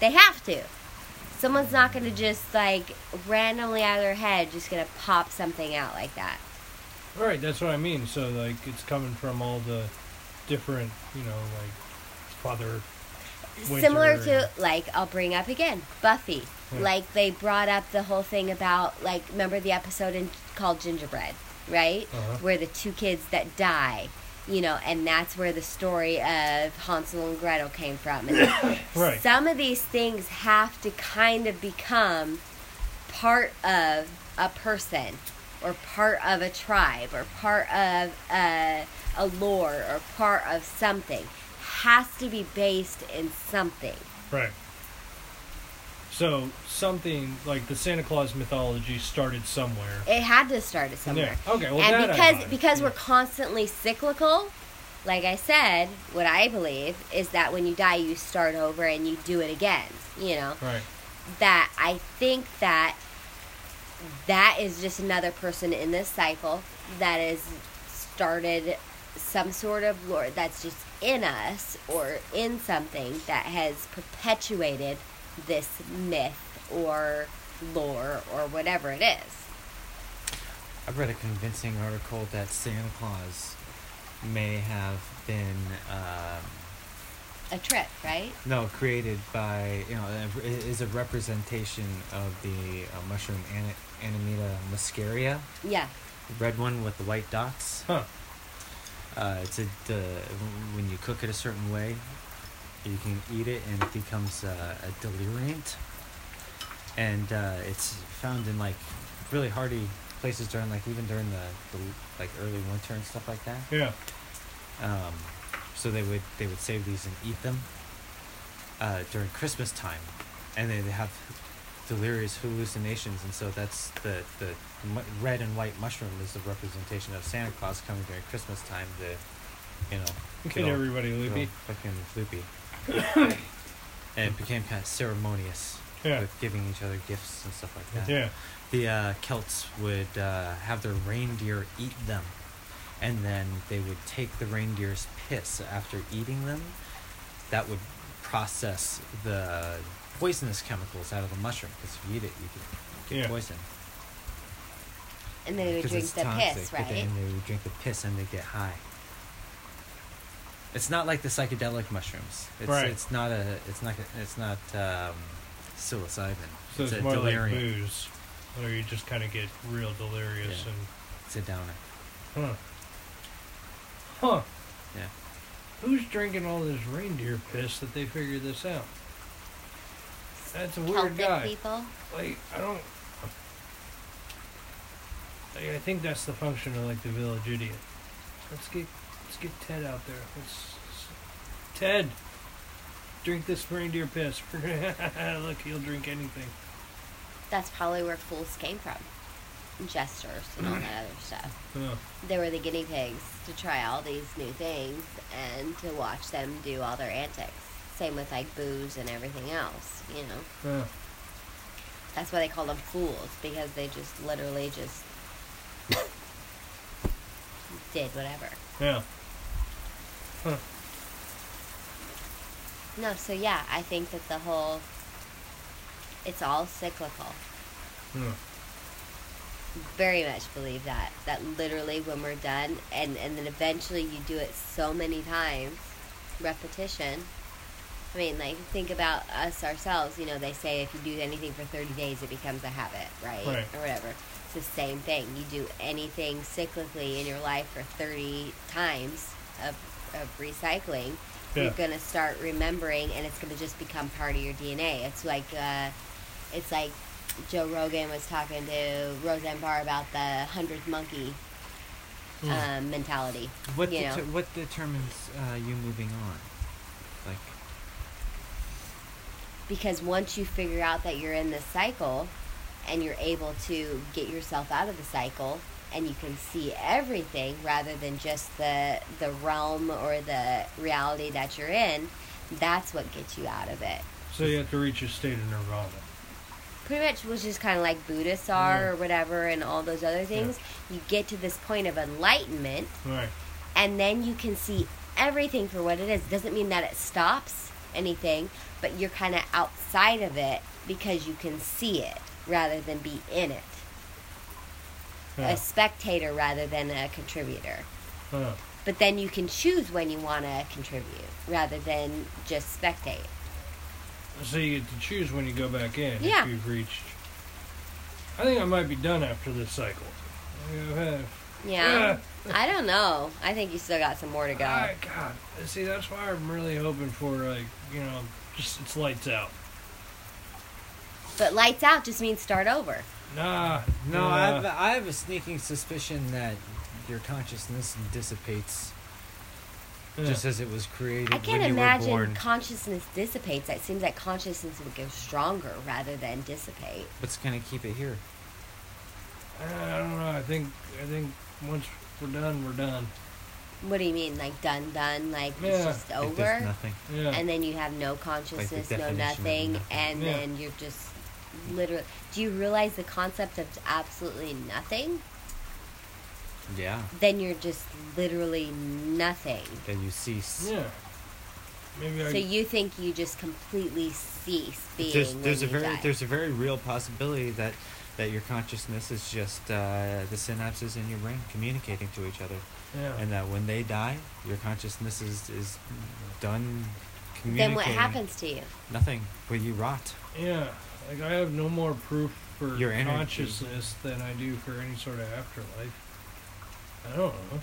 They have to. Someone's not going to just like randomly out of their head just going to pop something out like that. Right, that's what I mean. So like it's coming from all the different, you know, like Father Similar to like I'll bring up again Buffy. Yeah. Like they brought up the whole thing about like remember the episode in called Gingerbread, right? Uh-huh. Where the two kids that die, you know, and that's where the story of Hansel and Gretel came from. And Right. Some of these things have to kind of become part of a person or part of a tribe or part of a, a lore or part of something has to be based in something Right. So something like the Santa Claus mythology started somewhere. it had to start at somewhere Yeah. Okay. Well, and because because Yeah. we're constantly cyclical like i said what i believe is that when you die you start over and you do it again you know right. that I think that that is just another person in this cycle that has started some sort of lore that's just in us or in something that has perpetuated this myth or lore or whatever it is. I read a convincing article that Santa Claus may have been um, A trick, right? no created by you know is a representation of the uh, mushroom Ana- Amanita muscaria, Yeah. the red one with the white dots. Huh. Uh, it's a the, when you cook it a certain way, you can eat it and it becomes uh, a deliriant, and uh, it's found in like really hardy places during like even during the, the like early winter and stuff like that. Yeah. Um, so they would they would save these and eat them. uh, during Christmas time, and they, they have delirious hallucinations, and so that's the the red and white mushroom is the representation of Santa Claus coming during Christmas time to, you know, all- everybody loopy. fucking loopy. and it became kind of ceremonious Yeah. with giving each other gifts and stuff like that Yeah. the uh, Celts would uh, have their reindeer eat them, and then they would take the reindeer's piss after eating them. That would process the poisonous chemicals out of the mushroom because if you eat it, you could get Yeah. poisoned. And they would 'Cause drink the toxic, piss, right? then they would drink the piss and they get high. It's not like the psychedelic mushrooms. It's, Right. It's not a. It's not. It's not um, psilocybin. So it's, a more delirium. like booze, where you just kind of get real delirious Yeah. It's a downer. huh, huh. Yeah. Who's drinking all this reindeer piss that they figured this out? That's a weird Celtic guy. people. Like I don't. Like, I think that's the function of like the village idiot. Let's get let's get Ted out there. Let's, Ted, drink this reindeer piss. Look, he'll drink anything. That's probably where fools came from. Jesters and all that other stuff. Huh. They were the guinea pigs to try all these new things and to watch them do all their antics. Same with like booze and everything else, you know. Huh. That's why they call them fools because they just literally just did whatever. Yeah. Huh. No, so yeah, I think that the whole it's all cyclical. Huh. Very much believe that. That literally when we're done and, and then eventually you do it so many times, repetition. I mean, like think about us ourselves, you know, they say if you do anything for 30 days it becomes a habit, right? Right. Or whatever. It's the same thing. You do anything cyclically in your life for 30 times of, of recycling, Yeah. you're gonna start remembering, and it's gonna just become part of your DNA. It's like, uh, it's like Joe Rogan was talking to Roseanne Barr about the hundredth monkey Hmm. um, mentality. What know. what determines uh, you moving on? Like Because once you figure out that you're in this cycle, and you're able to get yourself out of the cycle, and you can see everything rather than just the the realm or the reality that you're in, that's what gets you out of it. So you have to reach a state of nirvana. pretty much which is kind of like Buddhists are Yeah. or whatever and all those other things. You get to this point of enlightenment Right. and then you can see everything for what it is. Doesn't mean that it stops anything, but you're kind of outside of it because you can see it rather than be in it. Yeah. A spectator rather than a contributor. Huh. But then you can choose when you want to contribute rather than just spectate. So you get to choose when you go back in Yeah. if you've reached. I think I might be done after this cycle. Yeah. I don't know. I think you still got some more to go. I- God, see, that's why I'm really hoping for like you know, just it's lights out. But lights out just means start over. Nah, no, nah. I have, I have a sneaking suspicion that your consciousness dissipates Yeah. just as it was created I can't when you imagine were born. consciousness dissipates. It seems like consciousness would go stronger rather than dissipate. What's gonna keep it here? I don't know. I think I think once we're done, we're done. What do you mean, like done, done? Like Yeah. it's just Like there's over, nothing. Yeah. and then you have no consciousness, no nothing, nothing. and Yeah. then you're just literally. Do you realize the concept of absolutely nothing? Yeah. Then you're just literally nothing. That you cease. yeah. Maybe I. So you think you just completely cease being There's, when there's a you very die. there's a very real possibility that that your consciousness is just uh, the synapses in your brain communicating to each other, yeah. and that when they die, your consciousness is is done then what happens to you? Nothing. Well, you rot. Yeah, like I have no more proof for Your energy. consciousness than I do for any sort of afterlife. I don't know.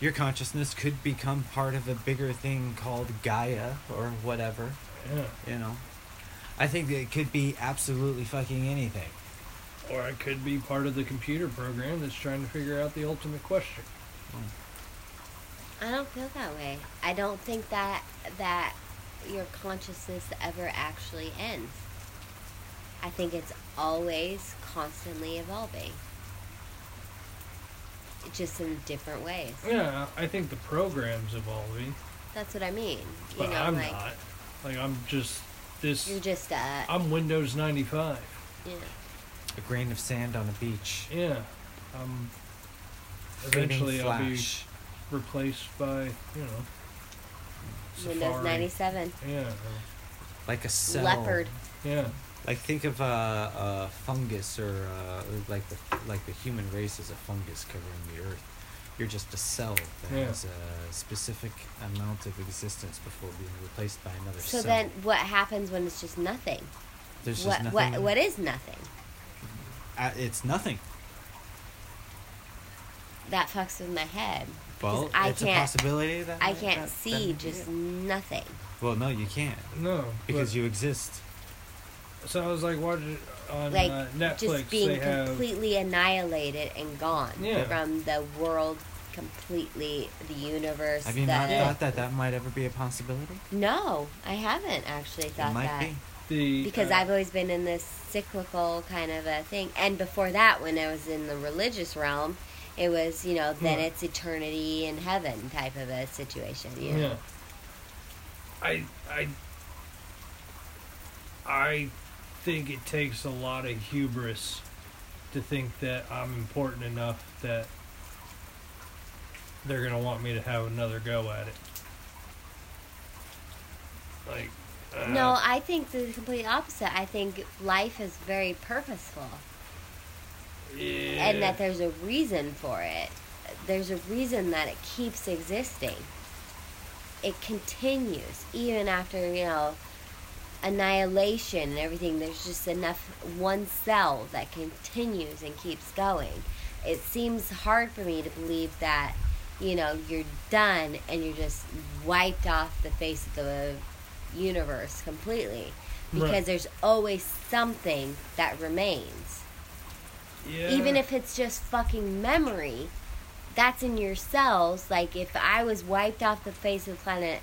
Your consciousness could become part of a bigger thing called Gaia or whatever. Yeah, You know, I think that it could be absolutely fucking anything. or I could be part of the computer program that's trying to figure out the ultimate question. I don't feel that way. I don't think that that your consciousness ever actually ends. I think it's always constantly evolving. Just in different ways. Yeah, I think the program's evolving, That's what I mean. You but know, I'm like not. Like I'm just this. you're just uh I'm Windows 95. yeah. A grain of sand on a beach. Yeah. Um. Fading Eventually, I'll be replaced by you know. Windows ninety seven. Yeah. Like a cell. Leopard. Yeah. Like think of uh, a fungus or uh, like the like the human race is a fungus covering the earth. You're just a cell that Yeah. has a specific amount of existence before being replaced by another So cell. then, what happens when it's just nothing? There's what just what nothing. what is nothing? Uh, it's nothing. That fucks with my head. Well, I it's a can't- possibility that I can't that- see that- just yeah. nothing. Well, no, you can't No. because but- you exist. So I was like watching on Like uh, Netflix. just being they have. completely annihilated and gone Yeah. from the world, completely the universe. Have you the, not thought that that might ever be a possibility? No, I haven't actually thought it might that. be. the because uh, I've always been in this cyclical kind of a thing. And before that, when I was in the religious realm, it was you know then Yeah. it's eternity in heaven type of a situation. You know? Yeah. I I I think it takes a lot of hubris to think that I'm important enough that they're gonna want me to have another go at it. Like uh, No, I think the complete opposite. I think life is very purposeful. yeah. and that there's a reason for it. There's a reason that it keeps existing. It continues even after you know annihilation and everything. There's just enough one cell that continues and keeps going. It seems hard for me to believe that you know you're done and you're just wiped off the face of the universe completely because Right. there's always something that remains yeah. even if it's just fucking memory that's in your cells like if i was wiped off the face of the planet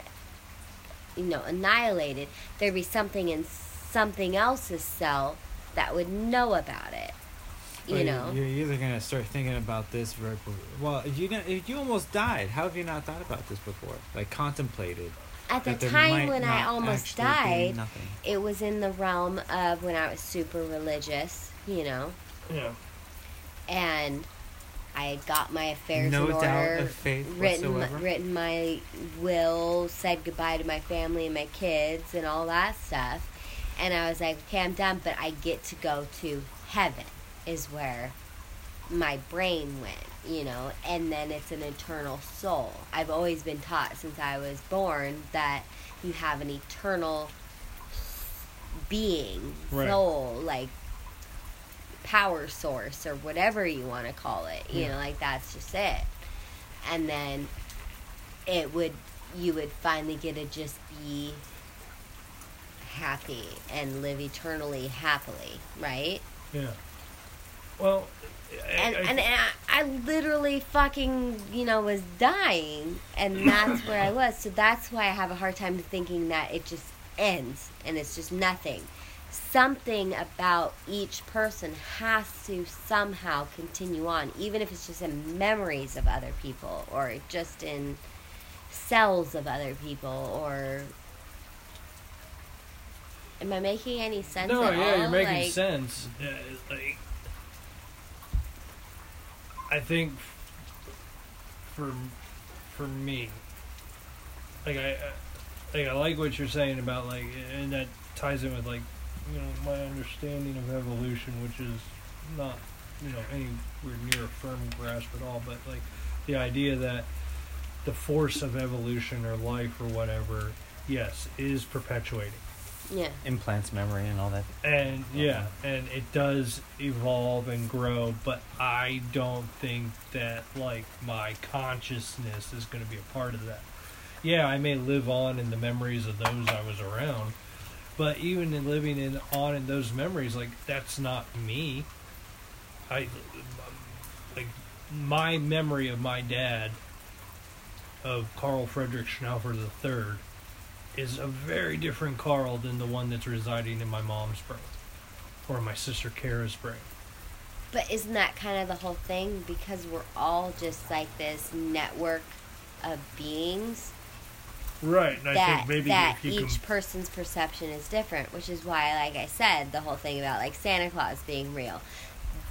you know annihilated there'd be something in something else's cell that would know about it you Well, know you're either gonna start thinking about this right. Well, you know, if you almost died, how have you not thought about this before? Like contemplated. at the there time might when i almost died it was in the realm of when i was super religious you know yeah. and I had got my affairs No in doubt order, of faith written whatsoever? written my will, said goodbye to my family and my kids and all that stuff. And I was like, okay, I'm done, but I get to go to heaven is where my brain went, you know, and then it's an eternal soul. I've always been taught since I was born that you have an eternal being, Right. soul, like power source or whatever you want to call it. You Yeah. know, like that's just it. And then it would you would finally get to just be happy and live eternally happily, right? Yeah. Well, I, And I, and I, I literally fucking you know was dying, and that's where I was. So that's why I have a hard time thinking that it just ends and it's just nothing. Something about each person has to somehow continue on, even if it's just in memories of other people or just in cells of other people or. Am I making any sense no, at yeah, all? you're making Like- sense. Uh, like, I think for for me, like I, I- like I like what you're saying about like, and that ties in with like, you know, my understanding of evolution, which is not, you know, anywhere near a firm grasp at all, but like the idea that the force of evolution or life or whatever, yes, is perpetuating. Yeah. Implants memory and all that. And yeah, and it does evolve and grow, but I don't think that like my consciousness is going to be a part of that. Yeah, I may live on in the memories of those I was around, but even in living in on in those memories, like that's not me. I like my memory of my dad, of Carl Friedrich Schnaufer III, is a very different Carl than the one that's residing in my mom's brain or my sister Kara's brain. But isn't that kind of the whole thing? Because we're all just like this network of beings Right, and I that think maybe that you each can, person's perception is different, which is why, like I said, the whole thing about like Santa Claus being real,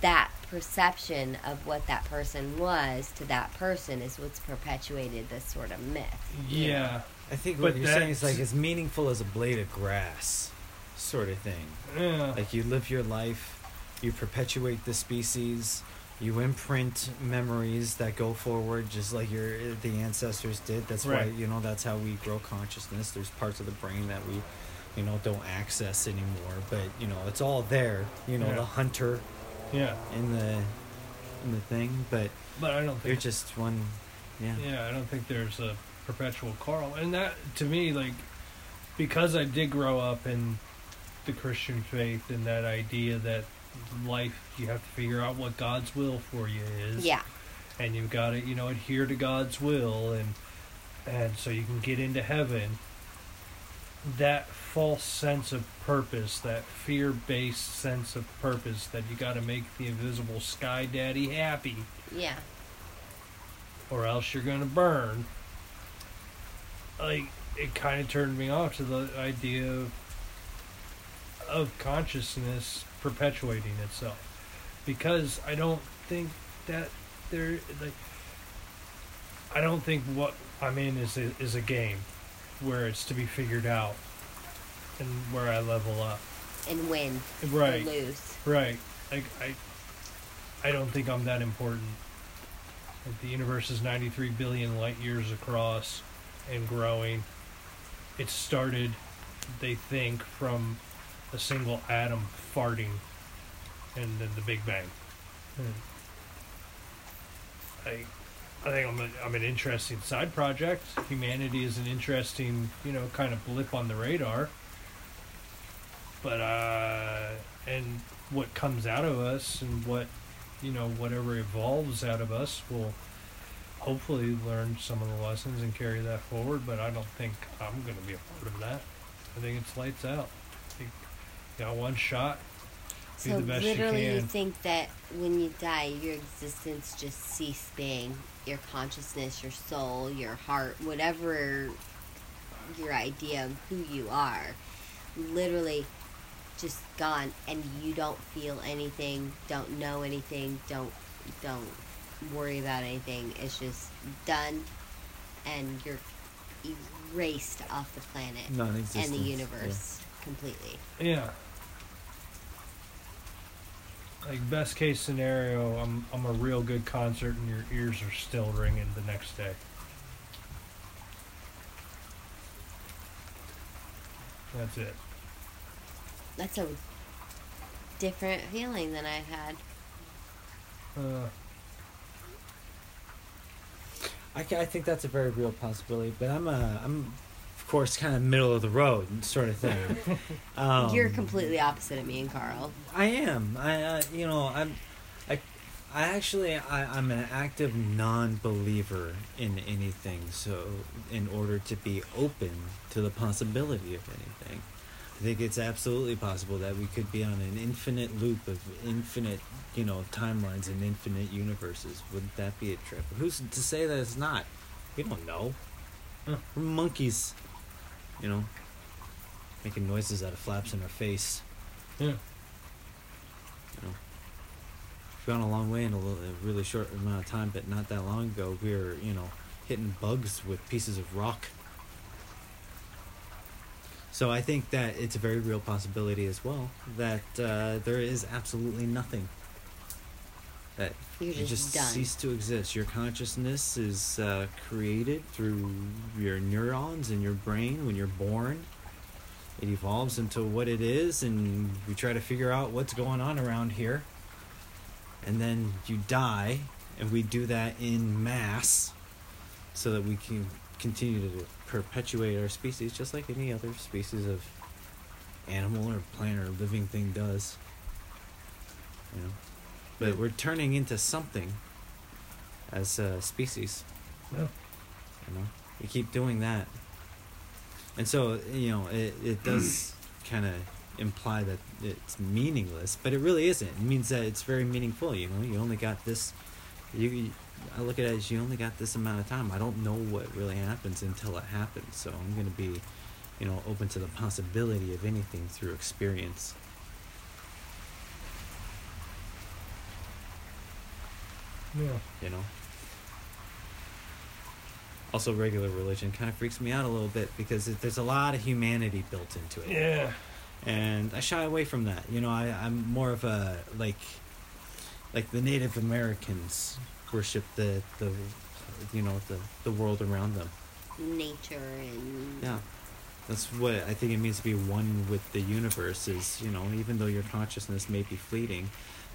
that perception of what that person was to that person is what's perpetuated this sort of myth. you know? yeah, I think But what you're saying is that's- like as meaningful as a blade of grass, sort of thing. yeah, Like you live your life, you perpetuate the species, you imprint memories that go forward, just like your the ancestors did. That's why Right. you know that's how we grow consciousness. There's parts of the brain that we, you know, don't access anymore, but you know it's all there. You know, Yeah. the hunter yeah. in the in the thing, but But I don't you're just one. Yeah. Yeah, I don't think there's a perpetual Carl. And that, to me, like, because I did grow up in the Christian faith and that idea that life, you have to figure out what God's will for you is. Yeah. And you've got to, you know, adhere to God's will and, and so you can get into heaven. That false sense of purpose, that fear based sense of purpose that you got to make the invisible sky daddy happy Yeah. or else you're gonna burn. Like it kind of turned me off to the idea of, of consciousness perpetuating itself because I don't think that there like I don't think what I'm in is a, is a game where it's to be figured out and where I level up. And win Right. lose. Right. Like I I don't think I'm that important. Like the universe is 93 billion light years across and growing. It started they think from a single atom farting and then the Big Bang. And I I think I'm, a, I'm an interesting side project. Humanity is an interesting, you know, kind of blip on the radar. But uh, and what comes out of us and what, you know, whatever evolves out of us will hopefully learn some of the lessons and carry that forward. But I don't think I'm going to be a part of that. I think it's lights out. I think you got one shot. Do So the best you literally, you can. think that when you die, your existence just cease being. Your consciousness, your soul, your heart, whatever your idea of who you are, literally just gone, and you don't feel anything, don't know anything, don't don't worry about anything. It's just done, and you're erased off the planet and Non-existent. the universe completely. Yeah. Like best case scenario, I'm I'm a real good concert and your ears are still ringing the next day. That's it. That's a different feeling than I've had. Uh, I, I think that's a very real possibility, but I'm a, I'm, of course, kind of middle of the road sort of thing. um, You're completely opposite of me and Carl. I am. I, uh, you know, I'm, I, I actually, I, I'm an active non-believer in anything. So, in order to be open to the possibility of anything, I think it's absolutely possible that we could be on an infinite loop of infinite, you know, timelines and infinite universes. Wouldn't that be a trip? Who's to say that it's not? We don't know. We're monkeys, you know, making noises out of flaps in our face. yeah. You know, we've gone a long way in a, little, a really short amount of time, but not that long ago, we were, you know, hitting bugs with pieces of rock. So I think that it's a very real possibility as well that uh, there is absolutely nothing. That You're you just just cease to exist. Your consciousness is uh, created through your neurons in your brain when you're born. It evolves into what it is, and we try to figure out what's going on around here. And then you die, and we do that in mass so that we can continue to perpetuate our species just like any other species of animal or plant or living thing does. You know? But we're turning into something as a species. Yeah. You know, we keep doing that, and so you know it it does kind of imply that it's meaningless, but it really isn't. It means that it's very meaningful. You know, you only got this. You, you I look at it as you only got this amount of time. I don't know what really happens until it happens. So I'm gonna be, you know, open to the possibility of anything through experience. Yeah. you know. Also, regular religion kind of freaks me out a little bit because it, there's a lot of humanity built into it, Yeah. and I shy away from that. You know, I, I'm more of a like, like the Native Americans worship the the, you know, the the world around them. Nature and Yeah, that's what I think it means to be one with the universe. Is you know, even though your consciousness may be fleeting,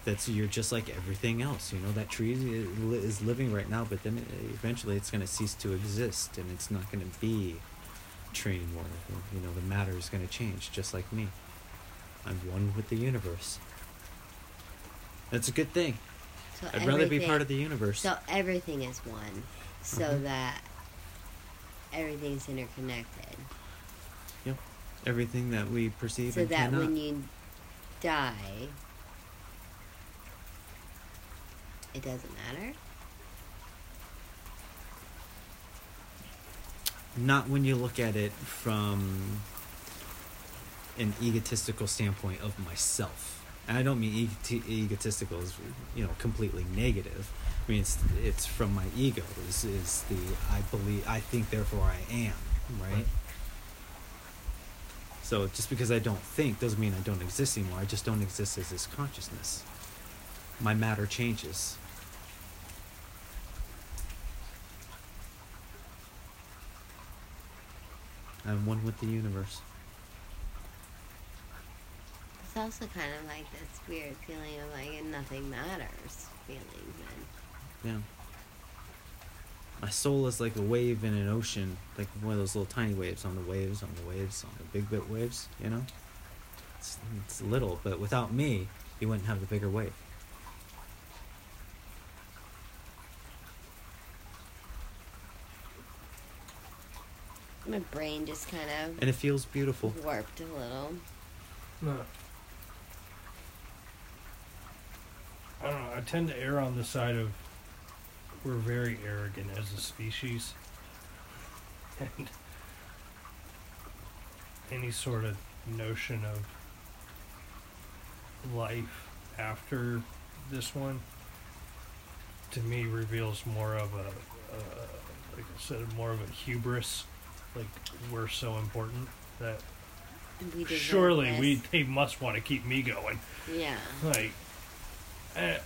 that's you're just like everything else. You know, that tree is living right now, but then eventually it's going to cease to exist, and it's not going to be tree anymore. You know, the matter is going to change, just like me. I'm one with the universe. That's a good thing. so I'd rather be part of the universe. So everything is one, so Mhm. that everything's interconnected. Yep. Everything that we perceive so and that cannot. when you die, it doesn't matter. not when you look at it from an egotistical standpoint of myself. And I don't mean ego- egotistical as you know completely negative. I mean it's it's from my ego is is the I believe I think therefore I am right. Right. So just because I don't think doesn't mean I don't exist anymore. I just don't exist as this consciousness. My matter changes. I'm one with the universe. It's also kind of like this weird feeling of like nothing matters feeling. Then Yeah. My soul is like a wave in an ocean, like one of those little tiny waves on the waves, on the waves, on the big bit waves, you know? It's, it's little, but without me, you wouldn't have the bigger wave. My brain just kind of And it feels beautiful. warped a little. No. I don't know. I tend to err on the side of we're very arrogant as a species. And any sort of notion of life after this one to me reveals more of a, uh, like I said, more of a hubris. Like we're so important that And we deserve surely this. we they must want to keep me going. Yeah. Like, eh,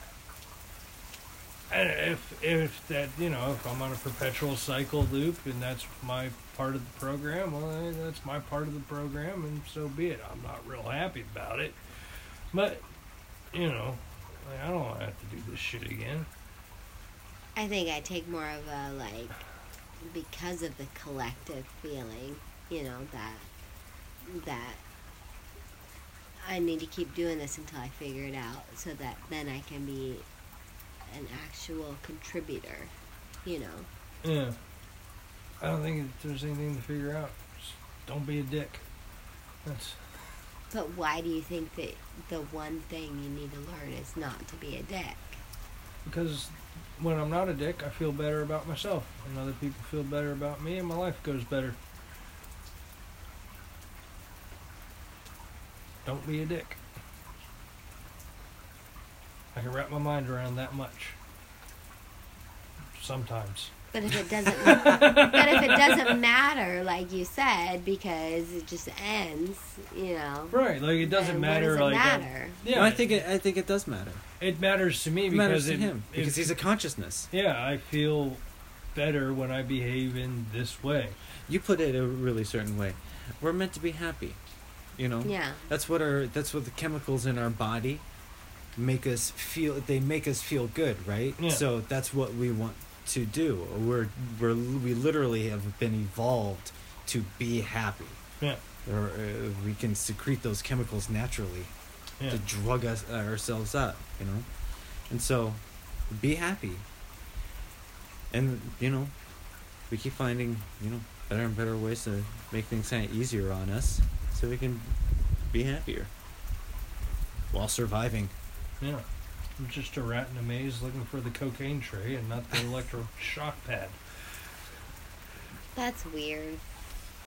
eh, if if that you know if I'm on a perpetual cycle loop and that's my part of the program, well, eh, that's my part of the program, and so be it. I'm not real happy about it, but you know, like, I don't want to have to do this shit again. I think I take more of a like because of the collective feeling, you know, that that I need to keep doing this until I figure it out so that then I can be an actual contributor, you know. Yeah, I don't think there's anything to figure out. Just don't be a dick. That's But why do you think that the one thing you need to learn is not to be a dick? because when I'm not a dick, I feel better about myself, and other people feel better about me, and my life goes better. Don't be a dick. I can wrap my mind around that much. Sometimes. But if it doesn't, but if it doesn't matter, like you said, because it just ends, you know. Right, like it doesn't matter. Does it like matter? yeah, No, I think it, I think it does matter. It matters to me It because matters to it, him because it- he's a consciousness. yeah. I feel better when I behave in this way. You put it a really certain way. We're meant to be happy, you know. Yeah. That's what our that's what the chemicals in our body make us feel. They make us feel good, right? Yeah. So that's what we want to do. We're we're we literally have been evolved to be happy. Yeah, Or uh, we can secrete those chemicals naturally yeah. to drug us uh, ourselves up, you know. And so, be happy. And you know, we keep finding, you know, better and better ways to make things kind of easier on us so we can be happier while surviving. Yeah. I'm just a rat in a maze looking for the cocaine tray and not the electroshock pad. That's weird.